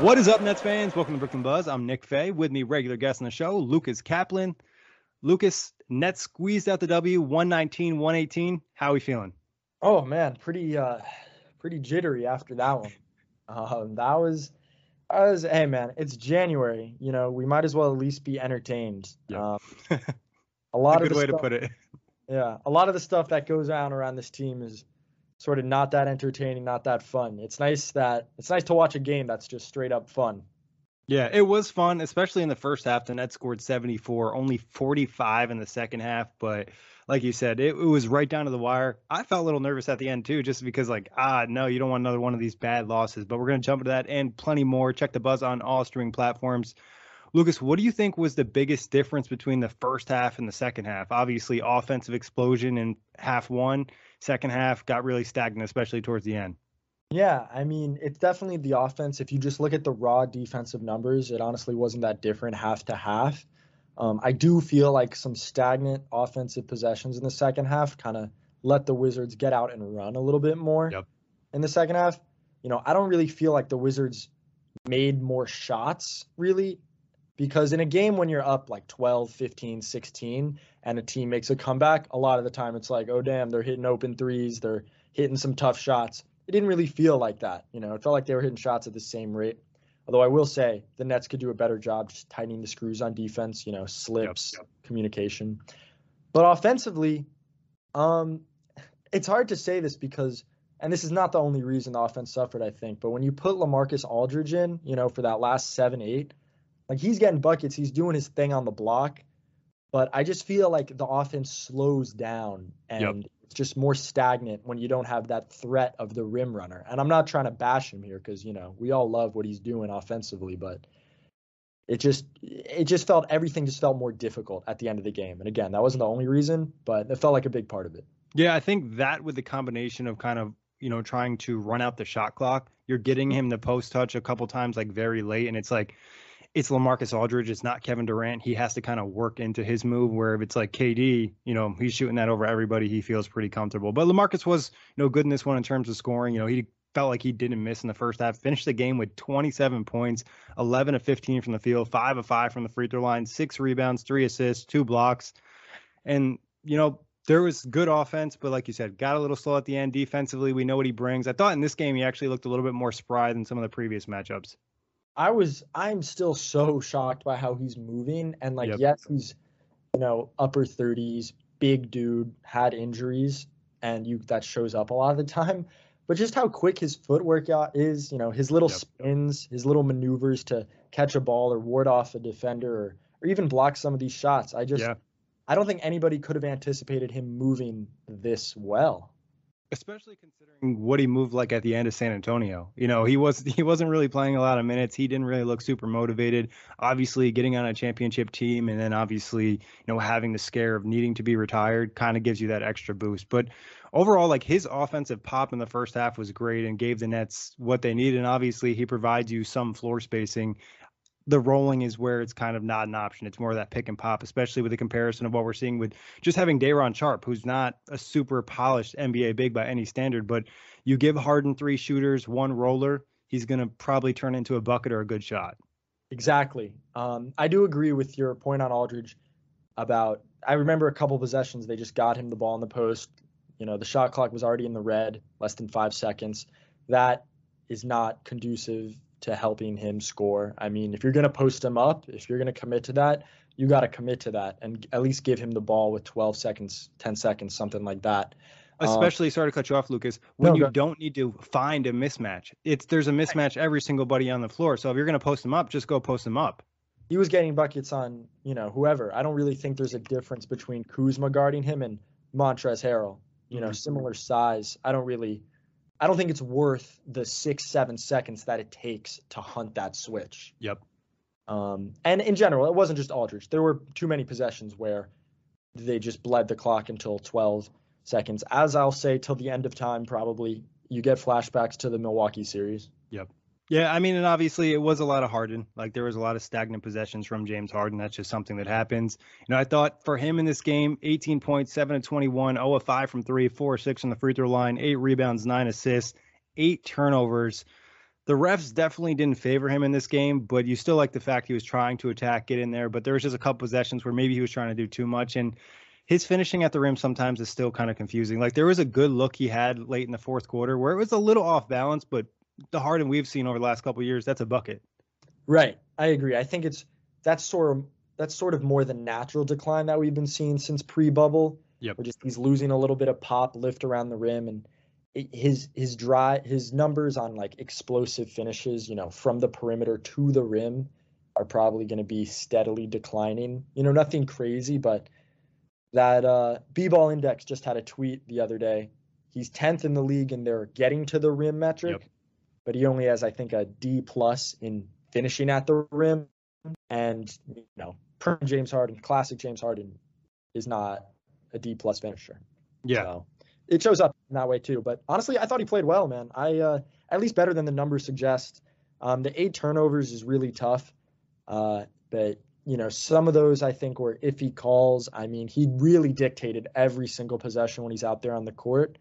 What is up, Nets fans? Welcome to Brooklyn Buzz. I'm Nick Fay. With me, regular guest on the show, Lucas Kaplan. Lucas, Nets squeezed out the W, 119, 118. How are we feeling? Oh man, pretty uh pretty jittery after that one. Um, that was I was hey man, it's January. You know, we might as well at least be entertained. Yeah. Um, a lot a of good the way stuff, to put it. Yeah, a lot of the stuff that goes on around this team is sort of not that entertaining, not that fun. It's nice that it's nice to watch a game that's just straight up fun. Yeah, it was fun, especially in the first half. The Nets scored 74, only 45 in the second half. But like you said, it, it was right down to the wire. I felt a little nervous at the end too, just because like, ah, no, you don't want another one of these bad losses. But we're gonna jump into that and plenty more. Check the buzz on all streaming platforms. Lucas, what do you think was the biggest difference between the first half and the second half? Obviously, offensive explosion in half one. Second half got really stagnant, especially towards the end. Yeah, I mean, it's definitely the offense. If you just look at the raw defensive numbers, it honestly wasn't that different half to half. Um, I do feel like some stagnant offensive possessions in the second half kind of let the Wizards get out and run a little bit more Yep. in the second half. You know, I don't really feel like the Wizards made more shots really because in a game when you're up like 12, 15, 16 and a team makes a comeback, a lot of the time it's like, oh damn, they're hitting open threes, they're hitting some tough shots. It didn't really feel like that. You know, it felt like they were hitting shots at the same rate. Although I will say the Nets could do a better job just tightening the screws on defense, you know, slips, yep. communication. But offensively, um, it's hard to say this because, and this is not the only reason the offense suffered, I think, but when you put LaMarcus Aldridge in, you know, for that last seven, eight, like he's getting buckets, he's doing his thing on the block. But I just feel like the offense slows down and Yep. it's just more stagnant when you don't have that threat of the rim runner. And I'm not trying to bash him here because, you know, we all love what he's doing offensively, but it just it just felt everything just felt more difficult at the end of the game. And again, that wasn't the only reason, but it felt like a big part of it. Yeah, I think that with the combination of kind of you know trying to run out the shot clock, you're getting mm-hmm. him the post touch a couple times like very late, and it's like it's LaMarcus Aldridge, it's not Kevin Durant. He has to kind of work into his move. Where if it's like KD, you know, he's shooting that over everybody, he feels pretty comfortable. But LaMarcus was you know good in this one in terms of scoring. You know, he felt like he didn't miss in the first half. Finished the game with 27 points, 11 of 15 from the field, five of five from the free throw line, six rebounds, three assists, two blocks, and you know there was good offense, but like you said, got a little slow at the end. Defensively, we know what he brings. I thought in this game he actually looked a little bit more spry than some of the previous matchups. I was I'm still so shocked by how he's moving and like Yep. yes he's you know upper 30s big dude had injuries and you that shows up a lot of the time but just how quick his footwork uh, is you know his little Yep. spins his little maneuvers to catch a ball or ward off a defender or, or even block some of these shots I just Yeah. I don't think anybody could have anticipated him moving this well especially considering what he moved like at the end of San Antonio. You know, he was he wasn't really playing a lot of minutes. He didn't really look super motivated. Obviously, getting on a championship team and then obviously, you know, having the scare of needing to be retired kind of gives you that extra boost. But overall, like his offensive pop in the first half was great and gave the Nets what they needed. And obviously, he provides you some floor spacing. The rolling is where it's kind of not an option. It's more of that pick and pop, especially with the comparison of what we're seeing with just having Day'Ron Sharpe, who's not a super polished NBA big by any standard, but you give Harden three shooters, one roller, he's going to probably turn into a bucket or a good shot. Exactly. Um, I do agree with your point on Aldridge about. I remember a couple possessions they just got him the ball in the post. You know, the shot clock was already in the red, less than five seconds. That is not conducive to helping him score. I mean, if you're going to post him up, if you're going to commit to that, you got to commit to that and at least give him the ball with 12 seconds, 10 seconds, something like that. Um, Especially, um, sorry to cut you off, Lucas, when no, you don't need to find a mismatch. It's there's a mismatch every single buddy on the floor. So if you're going to post him up, just go post him up. He was getting buckets on, you know, whoever. I don't really think there's a difference between Kuzma guarding him and Montrezl Harrell. You know, mm-hmm. similar size. I don't really I don't think it's worth the six, seven seconds that it takes to hunt that switch. Yep. Um, and in general, it wasn't just Aldridge. There were too many possessions where they just bled the clock until 12 seconds. As I'll say, till the end of time, probably. You get flashbacks to the Milwaukee series. Yep. Yeah, I mean, and obviously it was a lot of Harden. Like there was a lot of stagnant possessions from James Harden. That's just something that happens. You know, I thought for him in this game, 18 points, 7 to 21, 0 of 5 from 3, 4 6 on the free throw line, 8 rebounds, 9 assists, 8 turnovers. The refs definitely didn't favor him in this game, but you still like the fact he was trying to attack, get in there. But there was just a couple possessions where maybe he was trying to do too much. And his finishing at the rim sometimes is still kind of confusing. Like there was a good look he had late in the fourth quarter where it was a little off balance, but the Harden we've seen over the last couple years, that's a bucket. Right. I agree. I think it's that's sort of that's sort of more the natural decline that we've been seeing since pre-bubble. Yep. Where just he's losing a little bit of pop, lift around the rim, and his his dry his numbers on like explosive finishes, you know, from the perimeter to the rim, are probably going to be steadily declining. You know, nothing crazy, but that uh, B-ball index just had a tweet the other day. He's 10th in the league in their getting to the rim metric. Yep but he only has, I think, a D plus in finishing at the rim. And you know, per James Harden, classic James Harden, is not a D plus finisher. Yeah. So it shows up in that way too. But honestly, I thought he played well, man. I uh, at least better than the numbers suggest. Um, the eight turnovers is really tough, uh, but you know some of those I think were iffy calls. I mean, he really dictated every single possession when he's out there on the court.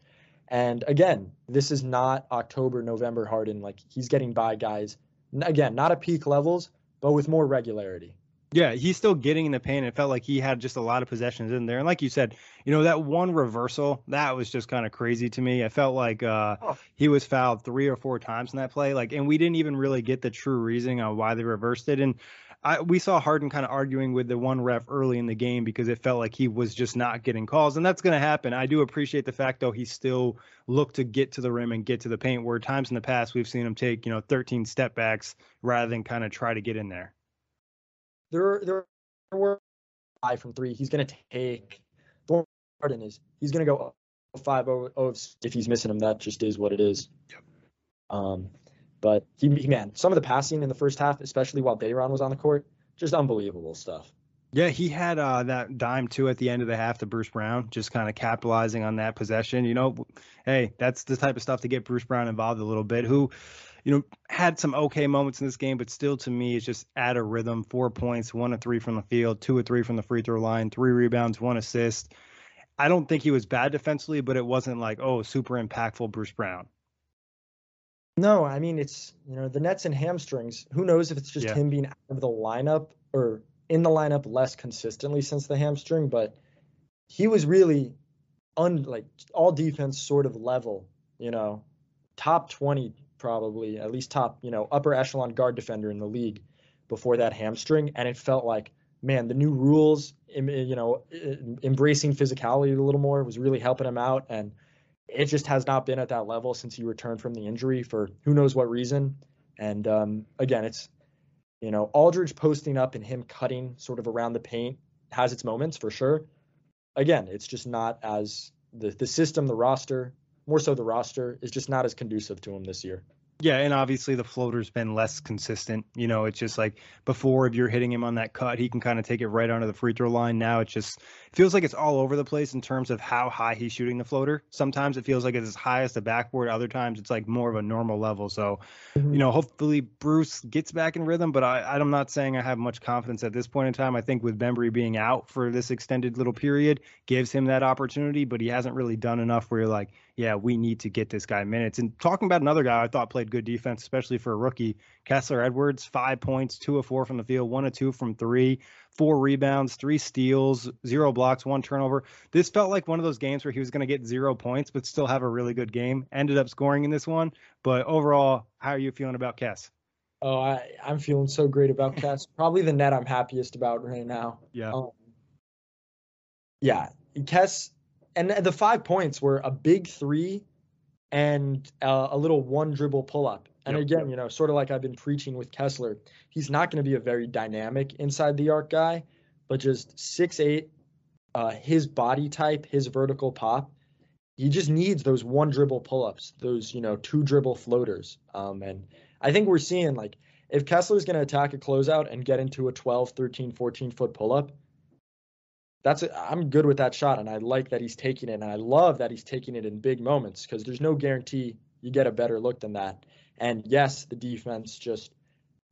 And again, this is not October, November Harden. Like he's getting by guys. Again, not at peak levels, but with more regularity. Yeah, he's still getting in the paint. It felt like he had just a lot of possessions in there. And like you said, you know, that one reversal, that was just kind of crazy to me. I felt like uh, oh. he was fouled three or four times in that play. Like, and we didn't even really get the true reasoning on why they reversed it. And I, we saw Harden kind of arguing with the one ref early in the game because it felt like he was just not getting calls, and that's going to happen. I do appreciate the fact though he still looked to get to the rim and get to the paint. Where times in the past we've seen him take you know 13 step backs rather than kind of try to get in there. There, there were five from three. He's going to take. Harden is he's going to go five oh, oh if he's missing him. That just is what it is. Yep. Um, but he, man, some of the passing in the first half, especially while Day'Ron was on the court, just unbelievable stuff. Yeah, he had uh, that dime too at the end of the half to Bruce Brown, just kind of capitalizing on that possession. You know, hey, that's the type of stuff to get Bruce Brown involved a little bit. Who, you know, had some okay moments in this game, but still to me, it's just at a rhythm. Four points, one or three from the field, two or three from the free throw line, three rebounds, one assist. I don't think he was bad defensively, but it wasn't like oh super impactful Bruce Brown. No, I mean it's you know the Nets and hamstrings. Who knows if it's just yeah. him being out of the lineup or in the lineup less consistently since the hamstring, but he was really un like all defense sort of level, you know, top 20 probably, at least top, you know, upper echelon guard defender in the league before that hamstring and it felt like man, the new rules, you know, embracing physicality a little more was really helping him out and it just has not been at that level since he returned from the injury for who knows what reason. And um, again, it's you know Aldridge posting up and him cutting sort of around the paint has its moments for sure. Again, it's just not as the the system, the roster, more so the roster is just not as conducive to him this year. Yeah, and obviously the floater's been less consistent. You know, it's just like before, if you're hitting him on that cut, he can kind of take it right onto the free throw line. Now it just feels like it's all over the place in terms of how high he's shooting the floater. Sometimes it feels like it's as high as the backboard. Other times it's like more of a normal level. So, mm-hmm. you know, hopefully Bruce gets back in rhythm. But I, I'm not saying I have much confidence at this point in time. I think with Bembry being out for this extended little period gives him that opportunity, but he hasn't really done enough where you're like, yeah, we need to get this guy minutes. And talking about another guy I thought played good defense, especially for a rookie, Kessler Edwards, five points, two of four from the field, one of two from three, four rebounds, three steals, zero blocks, one turnover. This felt like one of those games where he was going to get zero points, but still have a really good game. Ended up scoring in this one. But overall, how are you feeling about Kess? Oh, I, I'm feeling so great about Kess. Probably the net I'm happiest about right now. Yeah. Um, yeah. Kess and the five points were a big three and a, a little one dribble pull up. And yep. again, you know, sort of like I've been preaching with Kessler, he's not going to be a very dynamic inside the arc guy, but just six eight, uh, his body type, his vertical pop, he just needs those one dribble pull ups, those you know two dribble floaters. Um, and I think we're seeing like if Kessler's going to attack a closeout and get into a 12, 13, 14 foot pull up, that's I'm good with that shot, and I like that he's taking it, and I love that he's taking it in big moments because there's no guarantee you get a better look than that. And yes, the defense just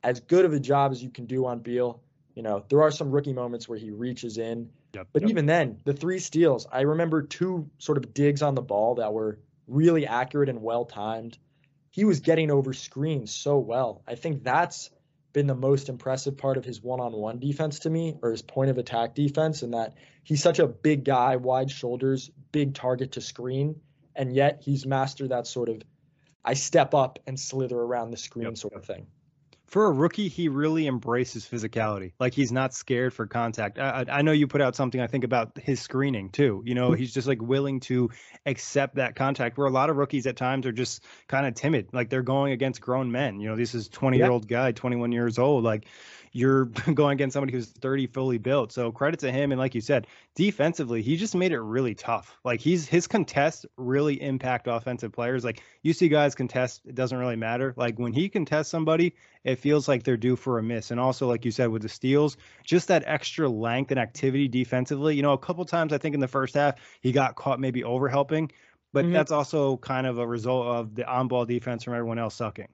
as good of a job as you can do on Beal. You know, there are some rookie moments where he reaches in, yep, but yep. even then, the three steals. I remember two sort of digs on the ball that were really accurate and well timed. He was getting over screens so well. I think that's been the most impressive part of his one-on-one defense to me or his point of attack defense in that he's such a big guy, wide shoulders, big target to screen, and yet he's mastered that sort of I step up and slither around the screen yep. sort of thing for a rookie, he really embraces physicality. Like he's not scared for contact. I, I, know you put out something I think about his screening too. You know, mm-hmm. he's just like willing to accept that contact. Where a lot of rookies at times are just kind of timid, like they're going against grown men. You know, this is 20 year old guy, 21 years old. Like you're going against somebody who's 30 fully built. So credit to him. And like you said, defensively, he just made it really tough. Like he's his contests really impact offensive players. Like you see guys contest, it doesn't really matter. Like when he contests somebody, it feels like they're due for a miss. And also, like you said, with the steals, just that extra length and activity defensively. You know, a couple times I think in the first half he got caught maybe over helping, but mm-hmm. that's also kind of a result of the on ball defense from everyone else sucking.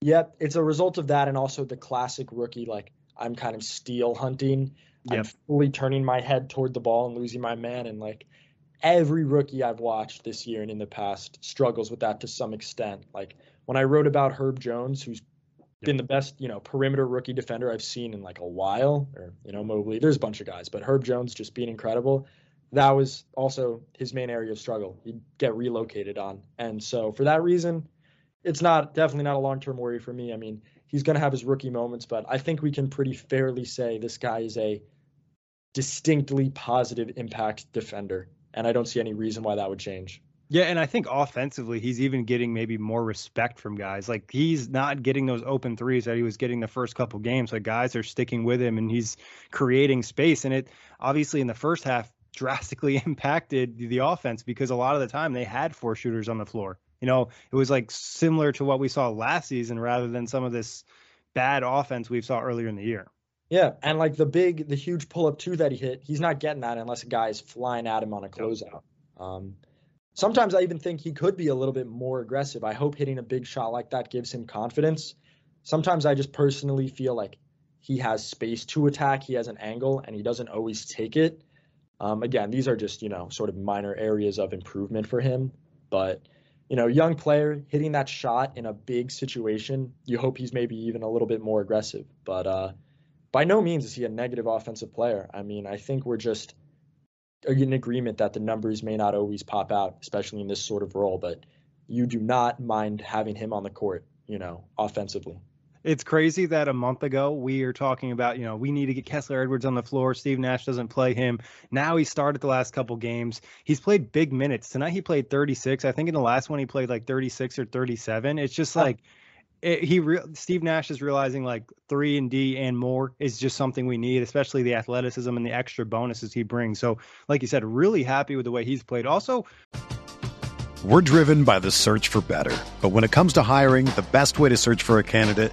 Yep, it's a result of that, and also the classic rookie like I'm kind of steal hunting. Yep. I'm fully turning my head toward the ball and losing my man, and like every rookie I've watched this year and in the past struggles with that to some extent. Like when I wrote about Herb Jones, who's yep. been the best, you know, perimeter rookie defender I've seen in like a while, or you know, Mobley. There's a bunch of guys, but Herb Jones just being incredible. That was also his main area of struggle. He'd get relocated on, and so for that reason, it's not definitely not a long term worry for me. I mean, he's going to have his rookie moments, but I think we can pretty fairly say this guy is a distinctly positive impact defender, and I don't see any reason why that would change. Yeah, and I think offensively, he's even getting maybe more respect from guys. Like he's not getting those open threes that he was getting the first couple games. Like guys are sticking with him, and he's creating space. And it obviously in the first half drastically impacted the offense because a lot of the time they had four shooters on the floor. You know, it was like similar to what we saw last season rather than some of this bad offense we saw earlier in the year. Yeah, and like the big, the huge pull up two that he hit, he's not getting that unless a guy is flying at him on a closeout. Um, sometimes I even think he could be a little bit more aggressive. I hope hitting a big shot like that gives him confidence. Sometimes I just personally feel like he has space to attack, he has an angle, and he doesn't always take it. Um, again, these are just you know sort of minor areas of improvement for him, but you know, young player hitting that shot in a big situation, you hope he's maybe even a little bit more aggressive. But uh, by no means is he a negative offensive player. I mean, I think we're just in agreement that the numbers may not always pop out, especially in this sort of role, but you do not mind having him on the court, you know, offensively it's crazy that a month ago we are talking about, you know, we need to get Kessler Edwards on the floor. Steve Nash doesn't play him. Now he started the last couple games. He's played big minutes. Tonight he played 36. I think in the last one he played like 36 or 37. It's just like it, he re- Steve Nash is realizing like 3 and D and more is just something we need, especially the athleticism and the extra bonuses he brings. So, like you said, really happy with the way he's played. Also, We're driven by the search for better. But when it comes to hiring, the best way to search for a candidate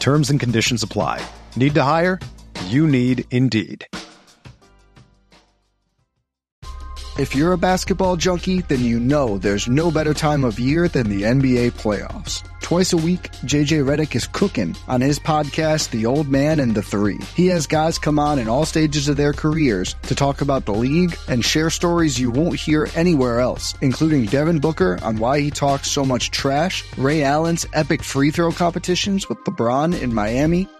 Terms and conditions apply. Need to hire? You need Indeed. If you're a basketball junkie, then you know there's no better time of year than the NBA playoffs. Twice a week, JJ Redick is cooking on his podcast, The Old Man and the Three. He has guys come on in all stages of their careers to talk about the league and share stories you won't hear anywhere else, including Devin Booker on why he talks so much trash, Ray Allen's epic free throw competitions with LeBron in Miami,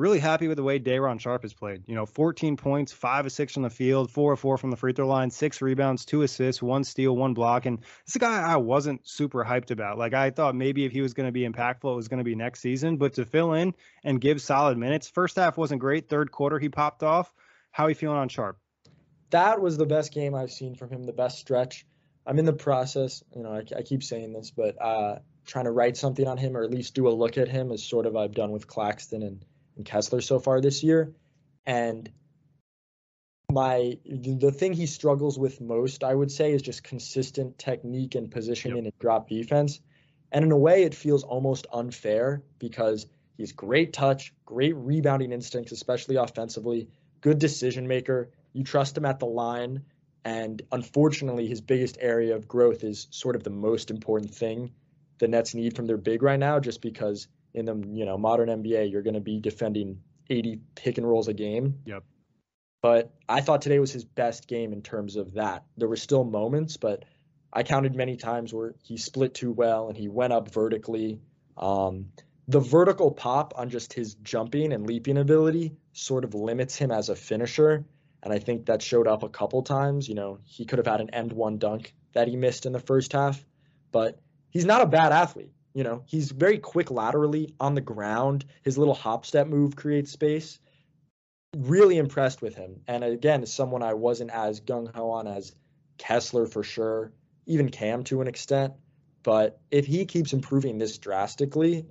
really happy with the way Day'Ron Sharpe has played. You know, 14 points, five of six from the field, four of four from the free throw line, six rebounds, two assists, one steal, one block. And it's a guy I wasn't super hyped about. Like I thought maybe if he was going to be impactful, it was going to be next season. But to fill in and give solid minutes, first half wasn't great. Third quarter he popped off. How are you feeling on Sharpe? That was the best game I've seen from him, the best stretch. I'm in the process, you know, I, I keep saying this, but uh, trying to write something on him or at least do a look at him is sort of I've done with Claxton and and Kessler so far this year. And my the thing he struggles with most, I would say, is just consistent technique and positioning yep. and drop defense. And in a way, it feels almost unfair because he's great touch, great rebounding instincts, especially offensively, good decision maker. You trust him at the line. And unfortunately, his biggest area of growth is sort of the most important thing the Nets need from their big right now, just because in the you know modern NBA, you're going to be defending 80 pick and rolls a game. Yep. But I thought today was his best game in terms of that. There were still moments, but I counted many times where he split too well and he went up vertically. Um, the vertical pop on just his jumping and leaping ability sort of limits him as a finisher. And I think that showed up a couple times. You know, he could have had an end one dunk that he missed in the first half, but he's not a bad athlete. You know, he's very quick laterally on the ground. His little hop step move creates space. Really impressed with him. And again, someone I wasn't as gung ho on as Kessler for sure, even Cam to an extent. But if he keeps improving this drastically,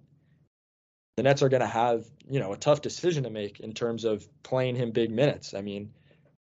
the Nets are going to have, you know, a tough decision to make in terms of playing him big minutes. I mean,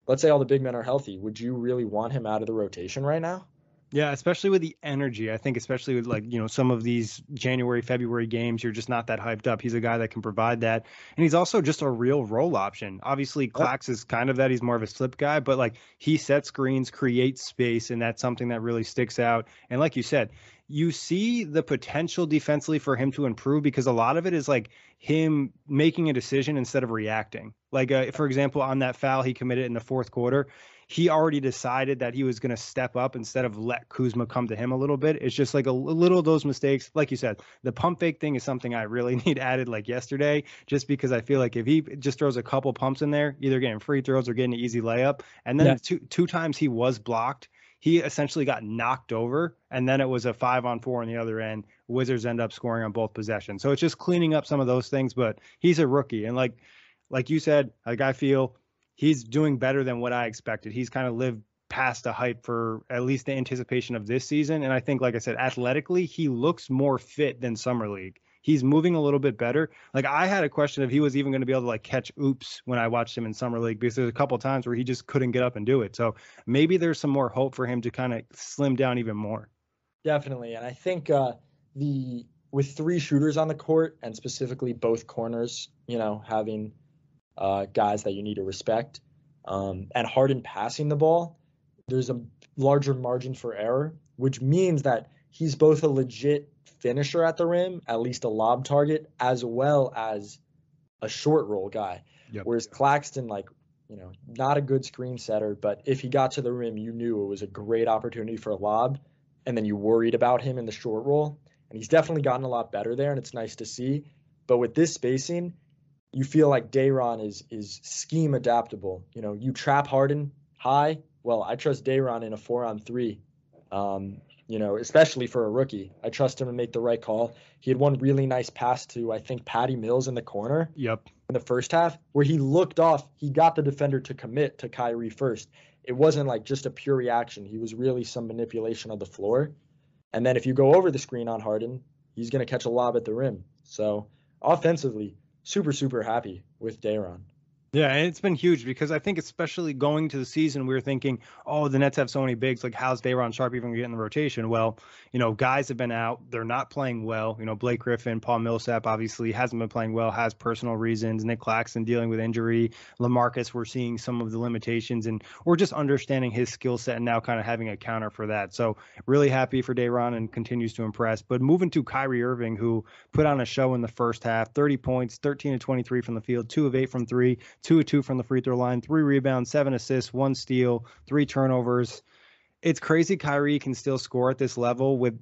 let's say all the big men are healthy. Would you really want him out of the rotation right now? Yeah, especially with the energy. I think, especially with like, you know, some of these January, February games, you're just not that hyped up. He's a guy that can provide that. And he's also just a real role option. Obviously, Clax is kind of that. He's more of a slip guy, but like he sets screens, creates space, and that's something that really sticks out. And like you said, you see the potential defensively for him to improve because a lot of it is like him making a decision instead of reacting. Like, uh, for example, on that foul he committed in the fourth quarter, he already decided that he was going to step up instead of let Kuzma come to him a little bit. It's just like a, a little of those mistakes. Like you said, the pump fake thing is something I really need added like yesterday, just because I feel like if he just throws a couple pumps in there, either getting free throws or getting an easy layup, and then yeah. two two times he was blocked he essentially got knocked over and then it was a five on four on the other end wizards end up scoring on both possessions so it's just cleaning up some of those things but he's a rookie and like like you said, like I feel he's doing better than what I expected. He's kind of lived past the hype for at least the anticipation of this season. And I think, like I said, athletically, he looks more fit than Summer League. He's moving a little bit better. Like I had a question if he was even going to be able to like catch oops when I watched him in Summer League because there's a couple times where he just couldn't get up and do it. So maybe there's some more hope for him to kind of slim down even more. Definitely. And I think uh, the with three shooters on the court and specifically both corners, you know, having uh, guys that you need to respect um, and Harden passing the ball, there's a larger margin for error, which means that he's both a legit finisher at the rim, at least a lob target, as well as a short roll guy. Yep. Whereas Claxton, like, you know, not a good screen setter, but if he got to the rim, you knew it was a great opportunity for a lob, and then you worried about him in the short roll. And he's definitely gotten a lot better there, and it's nice to see. But with this spacing, you feel like Day'Ron is is scheme adaptable. You know, you trap Harden high, well, I trust Day'Ron in a four on three. Um, you know, especially for a rookie. I trust him to make the right call. He had one really nice pass to I think Patty Mills in the corner. Yep. In the first half, where he looked off, he got the defender to commit to Kyrie first. It wasn't like just a pure reaction. He was really some manipulation of the floor. And then if you go over the screen on Harden, he's going to catch a lob at the rim. So offensively, super super happy with Day'Ron. Yeah, and it's been huge because I think especially going to the season, we were thinking, oh, the Nets have so many bigs. Like, how's Day'Ron Sharpe even getting the rotation? Well, you know, guys have been out. They're not playing well. You know, Blake Griffin, Paul Millsap obviously hasn't been playing well, has personal reasons. Nick Claxton dealing with injury. LaMarcus, we're seeing some of the limitations and we're just understanding his skill set and now kind of having a counter for that. So, really happy for Day'Ron and continues to impress. But moving to Kyrie Irving, who put on a show in the first half 30 points, 13 to 23 from the field, two of eight from three two of two from the free throw line, three rebounds, seven assists, one steal, three turnovers. It's crazy Kyrie can still score at this level with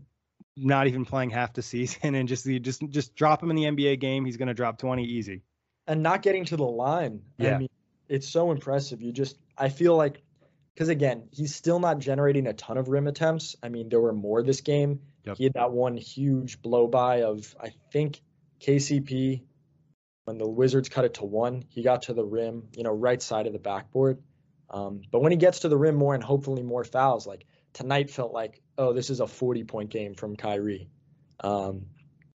not even playing half the season and just just just drop him in the NBA game, he's going to drop 20 easy. And not getting to the line. Yeah. I mean, it's so impressive. You just I feel like because again, he's still not generating a ton of rim attempts. I mean, there were more this game. Yep. He had that one huge blow by of I think KCP when the Wizards cut it to one, he got to the rim, you know, right side of the backboard. Um, but when he gets to the rim more and hopefully more fouls, like tonight felt like, oh, this is a 40 point game from Kyrie. Um,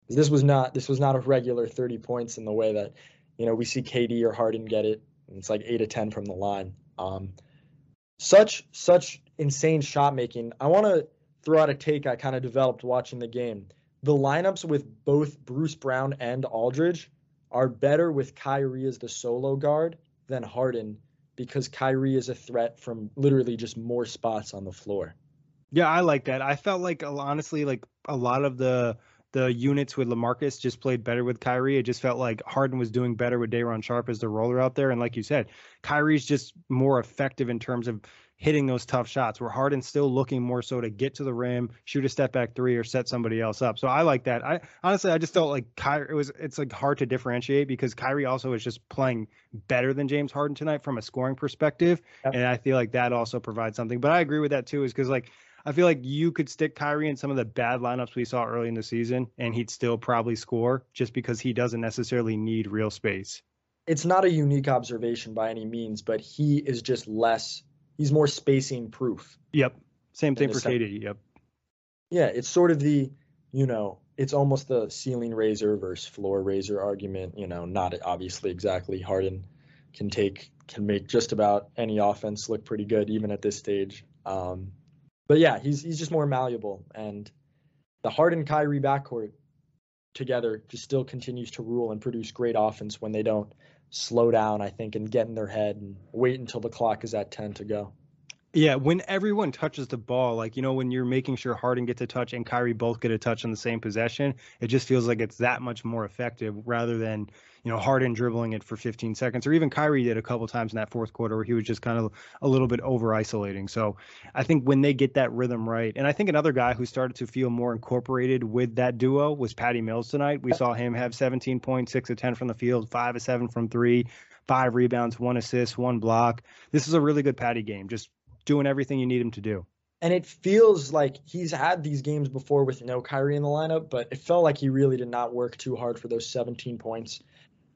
this was not this was not a regular 30 points in the way that, you know, we see KD or Harden get it. It's like eight to 10 from the line. Um, such such insane shot making. I want to throw out a take I kind of developed watching the game. The lineups with both Bruce Brown and Aldridge are better with Kyrie as the solo guard than Harden because Kyrie is a threat from literally just more spots on the floor. Yeah, I like that. I felt like honestly, like a lot of the the units with LaMarcus just played better with Kyrie. It just felt like Harden was doing better with Day'Ron Sharpe as the roller out there. And like you said, Kyrie's just more effective in terms of hitting those tough shots where Harden's still looking more so to get to the rim, shoot a step back three or set somebody else up. So I like that. I honestly I just felt like Kyrie it was it's like hard to differentiate because Kyrie also is just playing better than James Harden tonight from a scoring perspective. Yep. And I feel like that also provides something. But I agree with that too, is because like I feel like you could stick Kyrie in some of the bad lineups we saw early in the season and he'd still probably score just because he doesn't necessarily need real space. It's not a unique observation by any means, but he is just less he's more spacing proof. Yep. Same thing for KD. Yep. Yeah, it's sort of the, you know, it's almost the ceiling raiser versus floor raiser argument. You know, not obviously exactly. Harden can take can make just about any offense look pretty good even at this stage. Um, but yeah, he's he's just more malleable, and the Harden Kyrie backcourt together just still continues to rule and produce great offense when they don't slow down, I think, and get in their head and wait until the clock is at 10 to go. Yeah, when everyone touches the ball, like you know, when you're making sure Harden gets a touch and Kyrie both get a touch on the same possession, it just feels like it's that much more effective rather than you know Harden dribbling it for 15 seconds, or even Kyrie did a couple times in that fourth quarter where he was just kind of a little bit over isolating. So I think when they get that rhythm right, and I think another guy who started to feel more incorporated with that duo was Patty Mills tonight. We saw him have 17 points, six of 10 from the field, five of seven from three, five rebounds, one assist, one block. This is a really good Patty game. Just doing everything you need him to do. And it feels like he's had these games before with no Kyrie in the lineup, but it felt like he really did not work too hard for those 17 points.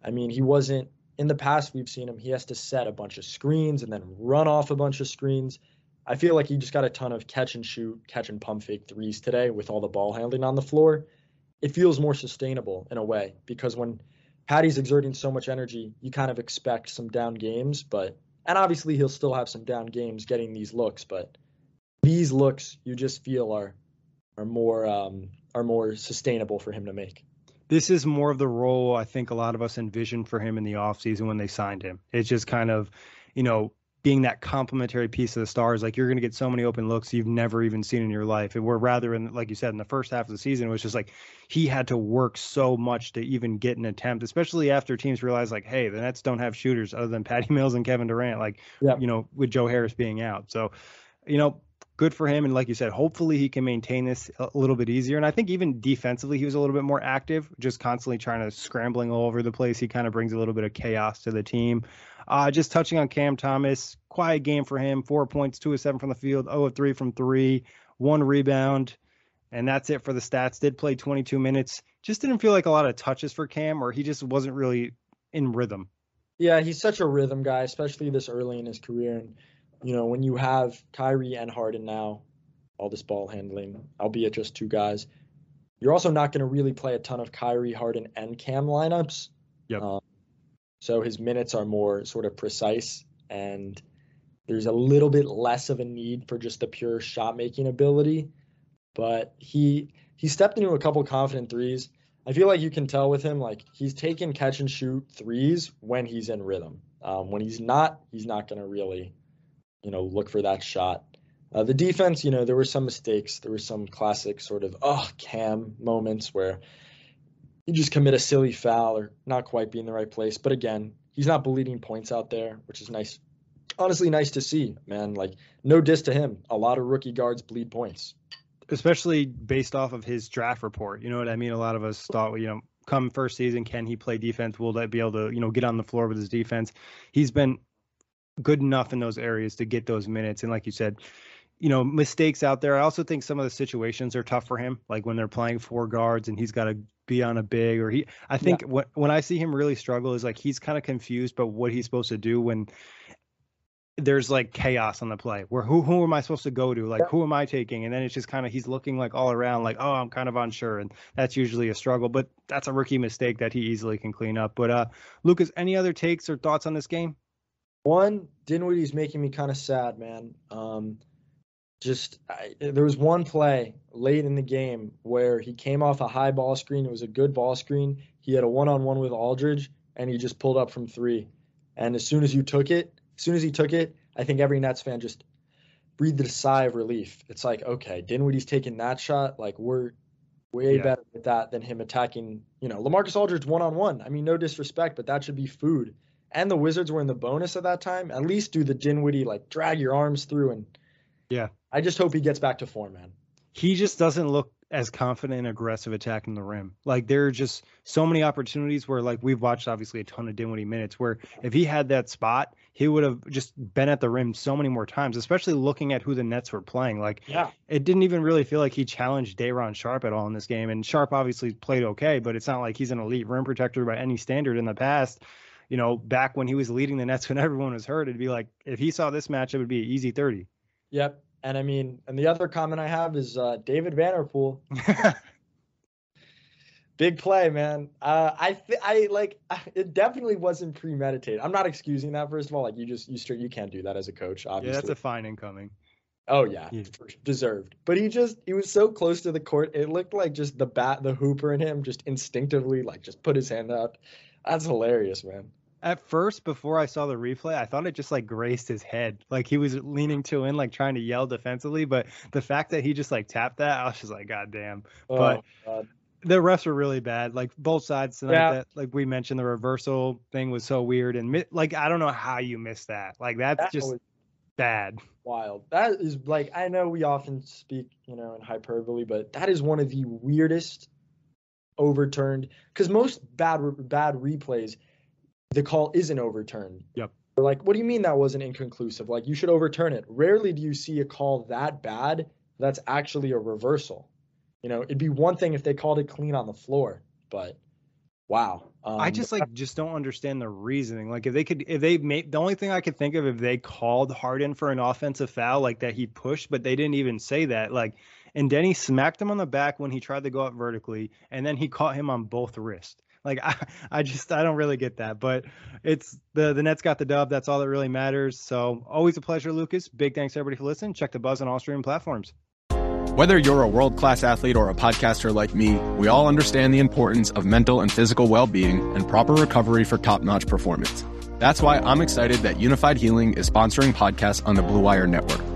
I mean, he wasn't in the past we've seen him, he has to set a bunch of screens and then run off a bunch of screens. I feel like he just got a ton of catch and shoot, catch and pump fake threes today with all the ball handling on the floor. It feels more sustainable in a way because when Patty's exerting so much energy, you kind of expect some down games, but and obviously he'll still have some down games getting these looks, but these looks you just feel are are more um, are more sustainable for him to make. This is more of the role I think a lot of us envisioned for him in the offseason when they signed him. It's just kind of, you know, being that complementary piece of the stars, like you're going to get so many open looks you've never even seen in your life. And we're rather in, like you said, in the first half of the season, it was just like he had to work so much to even get an attempt, especially after teams realized, like, hey, the Nets don't have shooters other than Patty Mills and Kevin Durant, like, yep. you know, with Joe Harris being out. So, you know, good for him. And like you said, hopefully he can maintain this a little bit easier. And I think even defensively, he was a little bit more active, just constantly trying to scrambling all over the place. He kind of brings a little bit of chaos to the team. Uh, just touching on Cam Thomas, quiet game for him. Four points, two of seven from the field, 0 of three from three, one rebound. And that's it for the stats. Did play 22 minutes. Just didn't feel like a lot of touches for Cam, or he just wasn't really in rhythm. Yeah, he's such a rhythm guy, especially this early in his career. And you know, when you have Kyrie and Harden now, all this ball handling, albeit just two guys, you're also not going to really play a ton of Kyrie, Harden, and Cam lineups. Yep. Um, so his minutes are more sort of precise, and there's a little bit less of a need for just the pure shot making ability. But he he stepped into a couple confident threes. I feel like you can tell with him, like he's taking catch and shoot threes when he's in rhythm. Um, when he's not, he's not going to really you know, look for that shot. Uh, the defense, you know, there were some mistakes. There were some classic sort of oh cam moments where you just commit a silly foul or not quite be in the right place. But again, he's not bleeding points out there, which is nice. Honestly, nice to see, man. Like no diss to him. A lot of rookie guards bleed points, especially based off of his draft report. You know what I mean? A lot of us thought, you know, come first season, can he play defense? Will that be able to, you know, get on the floor with his defense? He's been good enough in those areas to get those minutes. And like you said, you know, mistakes out there. I also think some of the situations are tough for him, like when they're playing four guards and he's got to be on a big or he. I think yeah. when when I see him really struggle is like he's kind of confused about what he's supposed to do when there's like chaos on the play. Where who who am I supposed to go to? Like yeah. who am I taking? And then it's just kind of he's looking like all around, like oh I'm kind of unsure, and that's usually a struggle. But that's a rookie mistake that he easily can clean up. But uh, Lucas, any other takes or thoughts on this game? One, Dinwiddie's making me kind of sad, man. Um, just I, there was one play late in the game where he came off a high ball screen. It was a good ball screen. He had a one-on-one with Aldridge, and he just pulled up from three. And as soon as you took it, as soon as he took it, I think every Nets fan just breathed a sigh of relief. It's like, okay, Dinwiddie's taking that shot. Like we're way yeah. better at that than him attacking, you know, LaMarcus Aldridge one on one. I mean, no disrespect, but that should be food and the Wizards were in the bonus at that time, at least do the Dinwiddie like drag your arms through and yeah. I just hope he gets back to form, man. He just doesn't look as confident and aggressive attacking the rim. Like there are just so many opportunities where like we've watched obviously a ton of Dinwiddie minutes where if he had that spot, he would have just been at the rim so many more times, especially looking at who the Nets were playing. Like yeah. it didn't even really feel like he challenged Day'Ron Sharpe at all in this game. And Sharpe obviously played okay, but it's not like he's an elite rim protector by any standard in the past you know, back when he was leading the Nets when everyone was hurt, it'd be like if he saw this match, it would be easy 30. Yep. And I mean, and the other comment I have is uh, David Vanderpool. Big play, man. Uh, I th- I like it definitely wasn't premeditated. I'm not excusing that. First of all, like you just you straight you can't do that as a coach. Obviously, yeah, that's a fine incoming. Oh yeah, yeah. deserved. But he just he was so close to the court. It looked like just the bat, the hooper in him, just instinctively like just put his hand out. That's hilarious, man at first before I saw the replay, I thought it just like grazed his head. Like he was leaning to in, like trying to yell defensively. But the fact that he just like tapped that, I was just like, God damn. Oh, but God. the refs were really bad. Like both sides tonight. Yeah. That, like we mentioned, the reversal thing was so weird. And like I don't know how you missed that. Like that's that just bad. Wild. That is like I know we often speak, you know, in hyperbole, but that is one of the weirdest overturned because most bad bad replays the call isn't overturned. Yep. They're like, what do you mean that wasn't inconclusive? Like, you should overturn it. Rarely do you see a call that bad that's actually a reversal. You know, it'd be one thing if they called it clean on the floor, but wow. Um, I just like just don't understand the reasoning. Like if they could, if they made the only thing I could think of if they called Harden for an offensive foul like that he pushed, but they didn't even say that. Like, and Deni smacked him on the back when he tried to go up vertically, and then he caught him on both wrists. Like I, I just I don't really get that, but it's the the Nets got the dub. That's all that really matters. So always a pleasure, Lucas. Big thanks to everybody for listening. Check the buzz on all streaming platforms. Whether you're a world class athlete or a podcaster like me, we all understand the importance of mental and physical well being and proper recovery for top notch performance. That's why I'm excited that Unified Healing is sponsoring podcasts on the Blue Wire Network.